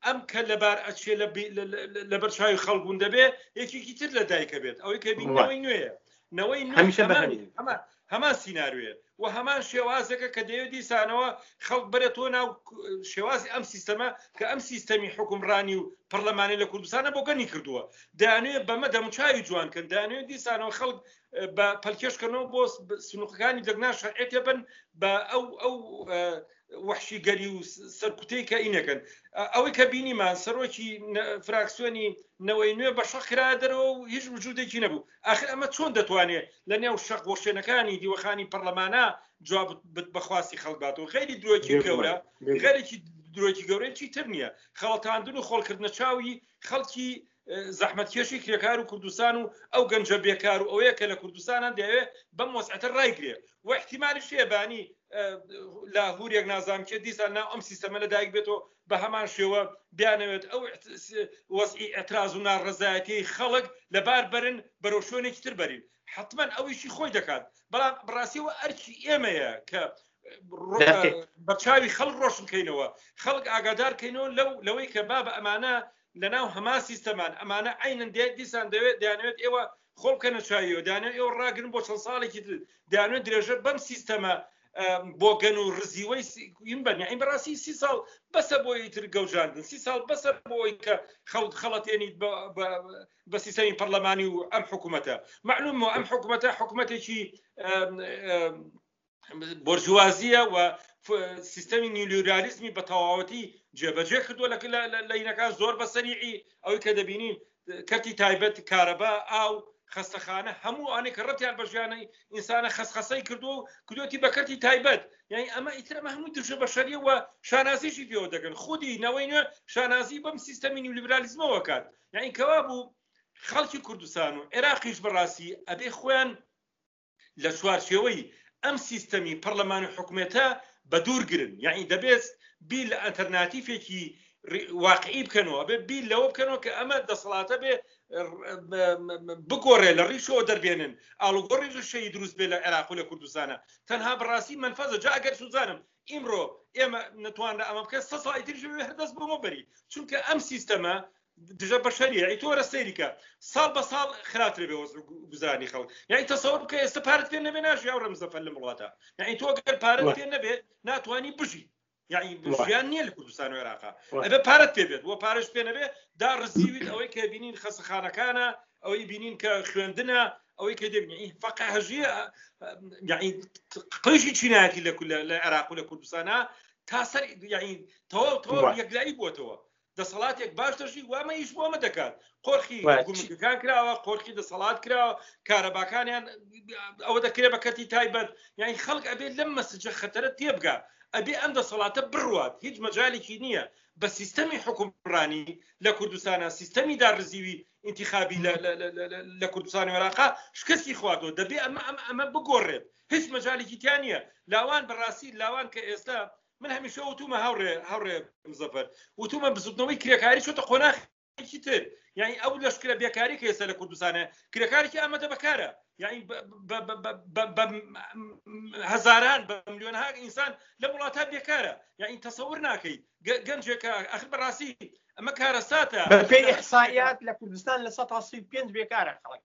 E: ئەم کە لەبار ئەچێ لە بی- لە- لە- لە- لەبەر چاوی خەڵبوون دەبێ یەکێکی تر لە دایکە بێت ئەوەی کە بینەوەی نوێیە نەوەی نوێ هەمیشە بە هەمان- هەمی. هەمان هەمان سیناروێ وە هەمان شێوازەکە کە دەیەوێت دیسانەوە خەڵک بەرێتەوە ناو شێوازی ئەم سیستەمە کە ئەم سیستەمی حکومڕانی و پەرلەمانی لە کوردستانە بۆ گەنی کردووە دەیانوێت بەمە دەموچاوی جوانکەن دەیانوێت دیسانەوە خەڵک بە پەلکێشکەنەوە بۆ سنوقەکانی دەگنا شەرعێتێ بن بە ئەو ئەو وحشی گەری و سەرکوتەی کە ئینەکەن ئەوەی کە بینیمان سەرۆکی فراکسیۆنی نەوەی نوێ بە شەخرا دەرەوە و هیچ وجودێکی نەبوو ئاخر ئەمە چۆن دەتوانێت لە نێو شەق وەشێنەکانی دیوەخانی پەرلەمانە جواب بەخواستی خەڵبات و غیری درۆکی گەورە غەرێکی درۆکی گەورەی چی تر نییە خەڵتاندن و خۆڵکردنە چاوی خەڵکی زەحمەتکێشی کرێکار و کوردستان و ئەو گەنجە بێکار و ئەوەیە کە لە کوردستانان دەوێ بەم وەسعەتە ڕایگرێ و احتیممالی شێبانی لاهورێک نازانکێ دیسان ناو ئەم سیستەمە لە دایک بێتەوە بە هەمان شێوە بیانەوێت ئەو وەزعی ئێتراز و ناڕەزایەتیی خەڵک لەبار بەرن، بەرەو شوێنێکی تر بەرین، حەتمەن ئەو ئیشی خۆی دەکات، بەڵام بەڕاستییەوە ئەرکی ئێمەیە کە بەرچاوی خەڵک ڕۆشن بکەینەوە، خەڵک ئاگادار بکەینەوە لەو لەوەی کە بابە ئەمانە لەناو هەمان سیستەمان، ئەمانە عەینەن دیسان دەیانەوێت ئێوە خۆ بکەنە چاویەوە دانێن ئێوە ڕاگرن بۆ چەند ساڵێکی تر دانێن درێژە بەم سیستەمە بۆگەن و ڕزیوەی ین بەن یعنی بەڕاستی سی ساڵ بەسە بۆی تر گەوجاندن سی ساڵ بەسە بۆی کە خەڵت خەڵەتێنیت بە سیستەمی پەرلەمانی و ئەم حکوومەتە معلومەوە ئەم حکوومەتە حکوومەتێکی بۆرژوازیە و سیستەمی نیلیورالیزمی بە تەواوەتی جێبەجێ کردووە لە لەینەکان زۆر بە سەریعی ئەوی کە دەبینین کەتی تایبەت کارەبا ئاو خەستەخانە هەموو ئەنێک ڕەتیان بە ژیانەی ئینسانە خەسخەسەی کردو و کردوەتی بەکەتی تایبەت یعنی ئەمە ئیترمە هەموو دژە بەشەریەوە شانازیشی پێوە دەگەن خودی نەوەی نوێ شانازی بەم سیستەمی نیولیبرالیزمەوە کات یعنی کەوا بوو خەڵکی کوردستان و عێراقیش بەڕاستی ئەبێ خۆیان لە چوارچێوەی ئەم سیستەمی پەڕلەمان و حکومێتە بە دوور گرن یعنی دەبێت بیر لە ئەتەرناتیفێکی واقعی بکەنەوە بێ بیر لەوە بکەنەوە کە ئەمە دەسەڵاتە بێ بگۆڕێ لە ڕیشەوە دەربێنن ئاڵوگۆڕی ڕشەی دروست بێ لە عێراق و لە کوردستانە تەنها بڕاستی منفەزە جا ئەگەر سوزانم ئیمڕۆ ئێمە نتوانرا ئەمە بکە سە ساڵی تریش هەردەست بۆمە بەری چونکە ئەم سیستەمە دژە بەشەریە ئەی تۆرە سەیریکە ساڵ بە ساڵ خراپترە بێ وەز گوزارانی خەڵک یعنی تەسەوەر بکە ئێستا پارت پێ نەبێ ناژیا و ڕەمزەفەر لە وڵاتە یعنی تۆ گەر پارت پێ نەبێ ناتوانانی بژی یعنی ژیان نییە لە کوردستان و عێراقا ئەبێ پارت پێ بێت وە پارش پێ نەبێ دا ڕزیویت ئەوەی کە بینین خەسەخانەکانە ئەوەی بینین کە خوێندنە ئەوەی کە دەبنی فەق هەژیە یعنی قیشی چینایەتی لە لە عێراق و لە کوردستانە تا سەر یعنی تەواو تەواو یەکلایی بووەتەوە دەسەڵاتێک باش دەژی وامە هیچ بۆ ئەمە دەکات قۆرخی گومکەکان کراوە قۆرخی دەسەڵات کراوە کارەباکانیان ئەوە دەکرێت بە کەتی تایبەت یعنی خەڵک ئەبێت لەم مەسجە خەتەرە تێبگا ئەبێ ئەم دەسەڵاتە بڕوات هیچ مەجالێکی نییە بە سیستەمی حکومڕانی لە کوردستانە سیستەمی داڕزیوی انتخابی لە کوردستانی وێراقا شکستی خواتەوە دەبێ ئەمە ئەمە ئەمە بگۆڕێت هیچ مەجالێکی تیان نییە لاوان بەڕاستی لاوان کە ئێستا من هەمیشە وتومە هاوڕێ هاوڕێ مزەفەر وتومە بزوتنەوەی کرێکاری چۆتە قۆناخی تر یعنی ئەو لەشکرە بێکاری کە ئێستا لە کوردستانە کرێکارێکی ئامادە بەکارە یعنی هەزاران بە ملیۆنها ئینسان لە وڵاتە بێکارە یعنی تەسەور ناکەی گەنجێکە ئەخ بەڕاستی ئەمە کارەساتە
D: پێی ئەحسایات لە کوردستان لە 5 بێکارە خەڵک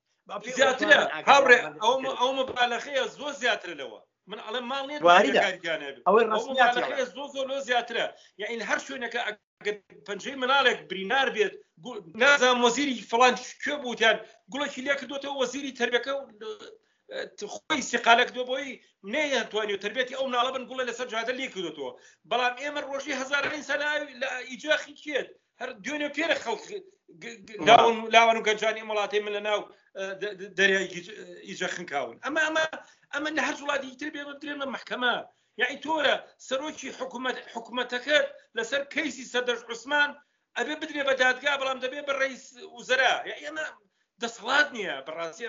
E: زیاترە هاوڕێ ئەو مبالەخەیە زۆر زیاتر لەوە من ئەڵێ ماڵ نیە ئەوەی ڕاستە زۆ زۆ لۆ زیاترە یعنی هەر شوێنەکە پنجەی مناڵێک برینار بێت نازان وەزیری فلان کوێ بوتیان گوڵێکی لێ کردوێتەوە وەزیری تربەکە خۆی سیقالک دۆ بۆی نەیانتوانی و تربێتی ئەو ناڵە بن گوڵە لەسەر جادە لێ کردوەوە بەڵام ئێمە ڕۆژی هزاران ئینسان لە ئیجاخی کێت هەر دوێنێ و پێرە خەڵک لاوان و گەنجانی ئەم وڵاتی من لە ناو دەریای ئیجە خنکاون ئەمە ئەمە ئەمە لە هەر وڵاتی تر بێ بدرێنە محکەمە یعنی تۆرە سەرۆکی حکوومەت حکوومەتەکەت لەسەر کەیسی سەدەش عوسمان ئەبێ بدرێ بە دادگا بەڵام دەبێ بە ڕیس وزرا ئێمە دەسەڵات نییە بەڕاستی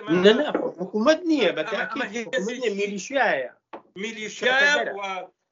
D: حکوومەت نییە بە میلیشایە
E: میلیشایە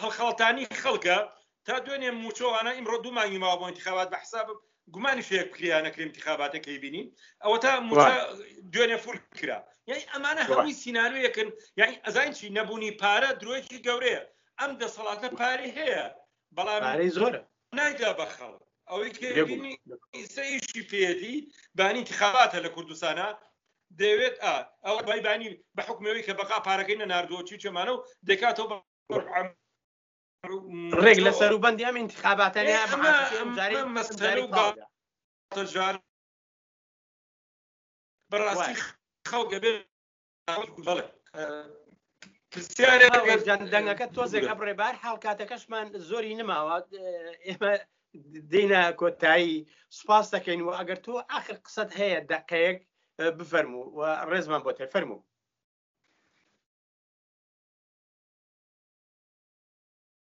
E: هەڵخاڵتانی خەڵکە تا دوێنێ موچۆوانە ئیمڕۆ دوو مانگی ماوە بۆ انتخابات بە حساب گومانی شێک بکریا نەکرێ انتخاباتەکەی بینین ئەوە تا دوێنێ فول کرا یعنی ئەمانە هەمووی سیننارویەکن یعنی ئەزین چی نەبوونی پارە درۆیکی گەورەیە ئەم دەسەڵاتە پارەی هەیە بەڵام
D: زۆرە
E: نایدا بە خەڵک ئەوەی کە بینی ئیسە ئیشی پێدی بانی انتخاباتە لە کوردستانە دەوێت ئا ئەوە بای بانی بە حکومەوەی کە بەقا پارەکەی نەناردووە چی چێمانە و دەکاتەوە بە
D: ڕێک لە سەروبندی ئەم انتخاباتەنە ئێ، ئەمە- ئەمە- جاری ئەمە مەسەلە و جاری با- تاودا.
E: تەجار بەڕاستی وایە. خەڵکە بێ
D: دەنگەکە تۆزێک ئەبڕێ بار حاڵ کاتەکەشمان زۆری نماوە ئێمە دینە کۆتایی سپاس دەکەین و ئەگەر تۆ ئاخر قسەت هەیە دەقەیەک بفەرمو و ڕێزمان بۆ تێ فەرمو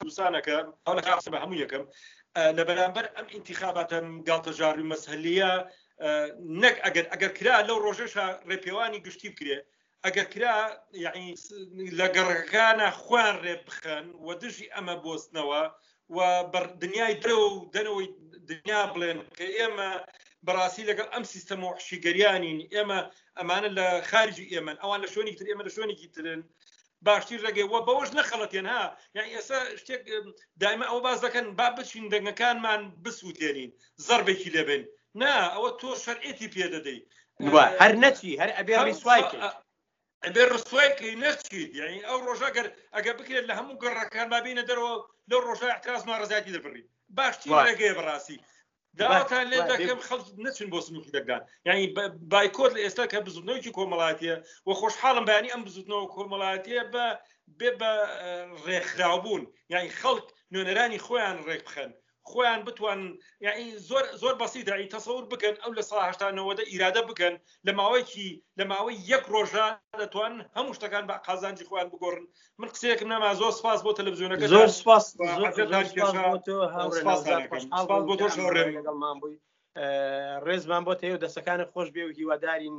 E: دووسانەکە ئەو لە قاسمە هەموو یەکەم لە بەرامبەر ئەم ئینتیخاباتە گاڵتەجار و مەسهلیە نەک ئەگەر ئەگەر کرا لەو ڕۆژێشە ڕێپێوانی گشتی بکرێ ئەگەر کرا یعنی لە گەڕەکانە خوان ڕێ بخەن و دژی ئەمە بستنەوە و دنیای درە و دەنەوەی دنیا بڵێن کە ئێمە بەڕاستی لەگەڵ ئەم سیستەم و حشیگەریانین ئێمە ئەمانە لە خارجی ئێمە ئەوان لە شوێنی تر ئێمە لە شوێنێکی ترن باشتر دەگەێ وە بەوەش نەخەڵەتێن ها یعنی ئێستا شتێک دایمە ئەوە باز دەکەن با بچین دەنگەکانمان بسووتێنین زەربێکی لێبێن نا ئەوە تۆ شەرعێتی پێدەدەی
F: هەر نەچی هەر ئەبێ ڕیسوای
E: ئەبێ ڕسوایکەی نەچیت یعنی ئەو ڕۆژەگەر ئەگە بکرێت لە هەموو گەڕەکان بابینە دەرەوە لەو ڕۆژە احتراز ناڕزیاتی دەبڕی باشتر ڕێگەیە بەڕاستی داواتان لێ دەکەم خەڵک نەچن بۆ سنووری دەگدان یعنی بایکۆت لە ئێستا کە بزوتنەوەکی کۆمەڵاتیە و خۆشحاڵم بەیانی ئەم بزوتنەوە کۆمەڵاتیە بە بێ بە ڕێکخراوبوون یعنی خەڵک نوێنەرانی خۆیان ڕێک بخەن خۆیان بتوان یعنی زۆر زۆر بەسی داعی تەسەور بکەن ئەو لە ساهشتانەوەدە ئیرادە بکەن لە ماوەیەکی لە ماوەی یەک ڕۆژە دەتوان هەموو شتەکان بە قازانجی خۆیان بگۆڕن من قسەیەکم نەما زۆر سپاس بۆ تەلەڤزیۆنەکە
F: زۆر سپاس
E: لەگەڵمان
F: بووی ڕێزمان بۆ تێ و دەسەکانە خۆش بێ و هیوادارین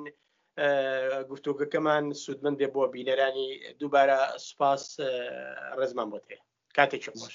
F: گفتوگەکەمان سوودمن بێ بۆ بینەرانی دووبارە سپاس ڕێزمان بۆ تێ کاتێکی خۆش